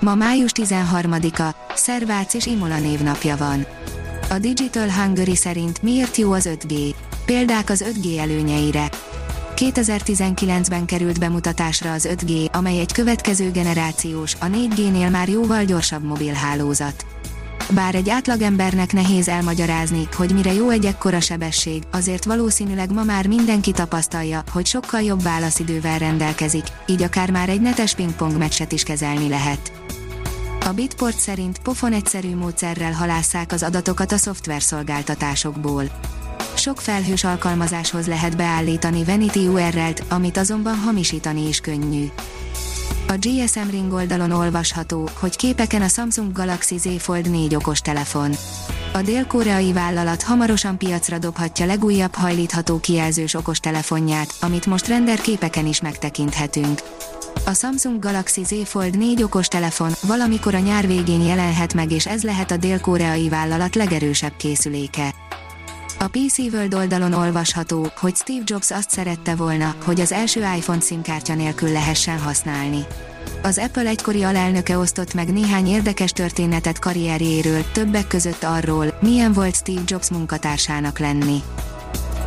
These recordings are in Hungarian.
Ma május 13-a, Szervác és Imola névnapja van. A Digital Hungary szerint miért jó az 5G? Példák az 5G előnyeire. 2019-ben került bemutatásra az 5G, amely egy következő generációs, a 4G-nél már jóval gyorsabb mobilhálózat. Bár egy átlagembernek nehéz elmagyarázni, hogy mire jó egy ekkora sebesség, azért valószínűleg ma már mindenki tapasztalja, hogy sokkal jobb válaszidővel rendelkezik, így akár már egy netes pingpong meccset is kezelni lehet. A Bitport szerint pofon egyszerű módszerrel halásszák az adatokat a szoftverszolgáltatásokból. Sok felhős alkalmazáshoz lehet beállítani Vanity URL-t, amit azonban hamisítani is könnyű. A GSM Ring oldalon olvasható, hogy képeken a Samsung Galaxy Z Fold 4 okostelefon. A dél-koreai vállalat hamarosan piacra dobhatja legújabb hajlítható kijelzős okostelefonját, amit most render képeken is megtekinthetünk. A Samsung Galaxy Z Fold 4 okostelefon valamikor a nyár végén jelenhet meg és ez lehet a dél-koreai vállalat legerősebb készüléke. A PC World oldalon olvasható, hogy Steve Jobs azt szerette volna, hogy az első iPhone SIM-kártya nélkül lehessen használni. Az Apple egykori alelnöke osztott meg néhány érdekes történetet karrierjéről, többek között arról, milyen volt Steve Jobs munkatársának lenni.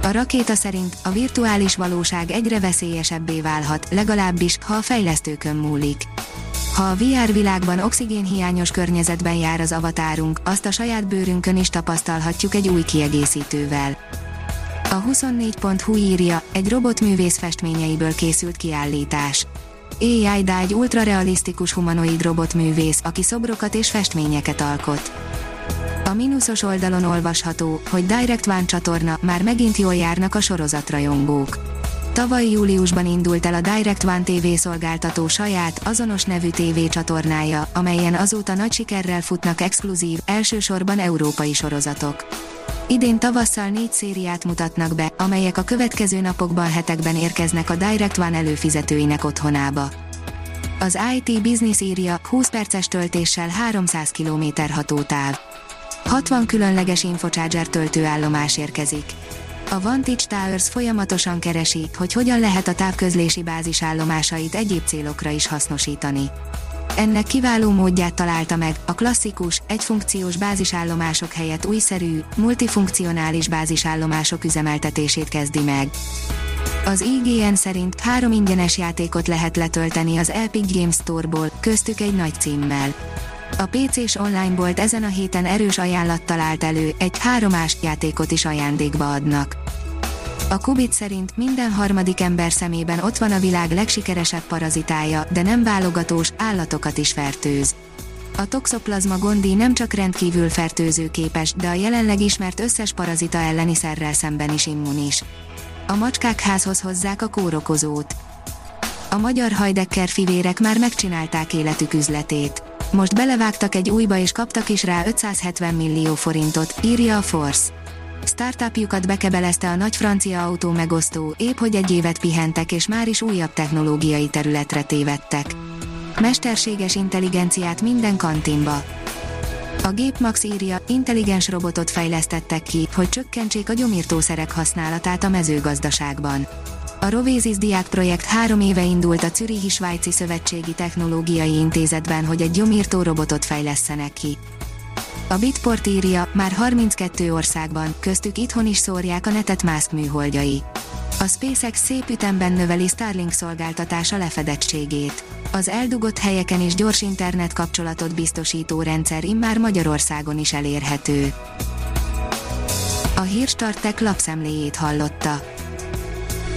A rakéta szerint a virtuális valóság egyre veszélyesebbé válhat, legalábbis, ha a fejlesztőkön múlik. Ha a VR világban oxigénhiányos környezetben jár az avatárunk, azt a saját bőrünkön is tapasztalhatjuk egy új kiegészítővel. A 24.hu írja, egy robotművész festményeiből készült kiállítás. AI egy ultrarealisztikus humanoid robotművész, aki szobrokat és festményeket alkot. A mínuszos oldalon olvasható, hogy Direct One csatorna már megint jól járnak a sorozatrajongók. Tavaly júliusban indult el a Direct One TV szolgáltató saját, azonos nevű TV csatornája, amelyen azóta nagy sikerrel futnak exkluzív, elsősorban európai sorozatok. Idén tavasszal négy szériát mutatnak be, amelyek a következő napokban hetekben érkeznek a Direct One előfizetőinek otthonába. Az IT Business írja 20 perces töltéssel 300 km hatótáv. 60 különleges Infocharger töltőállomás érkezik. A Vantage Towers folyamatosan keresi, hogy hogyan lehet a távközlési bázisállomásait egyéb célokra is hasznosítani. Ennek kiváló módját találta meg, a klasszikus, egyfunkciós bázisállomások helyett újszerű, multifunkcionális bázisállomások üzemeltetését kezdi meg. Az IGN szerint három ingyenes játékot lehet letölteni az Epic Games Store-ból, köztük egy nagy címmel. A PC-s online bolt ezen a héten erős ajánlattal állt elő, egy háromás játékot is ajándékba adnak. A Kubit szerint minden harmadik ember szemében ott van a világ legsikeresebb parazitája, de nem válogatós, állatokat is fertőz. A toxoplazma gondi nem csak rendkívül fertőzőképes, de a jelenleg ismert összes parazita elleni szerrel szemben is immunis. A macskák házhoz hozzák a kórokozót. A magyar hajdekker fivérek már megcsinálták életük üzletét. Most belevágtak egy újba és kaptak is rá 570 millió forintot, írja a Force. Startupjukat bekebelezte a nagy francia autó megosztó, épp hogy egy évet pihentek és már is újabb technológiai területre tévedtek. Mesterséges intelligenciát minden kantinba. A Gépmax írja, intelligens robotot fejlesztettek ki, hogy csökkentsék a gyomírtószerek használatát a mezőgazdaságban. A Rovézis Diák projekt három éve indult a Zürichi Svájci Szövetségi Technológiai Intézetben, hogy egy gyomírtó robotot fejlesztenek ki. A Bitport írja, már 32 országban, köztük itthon is szórják a netet Musk műholdjai. A SpaceX szép ütemben növeli Starlink szolgáltatása lefedettségét. Az eldugott helyeken is gyors internet kapcsolatot biztosító rendszer immár Magyarországon is elérhető. A Hírstartek lapszemléjét hallotta.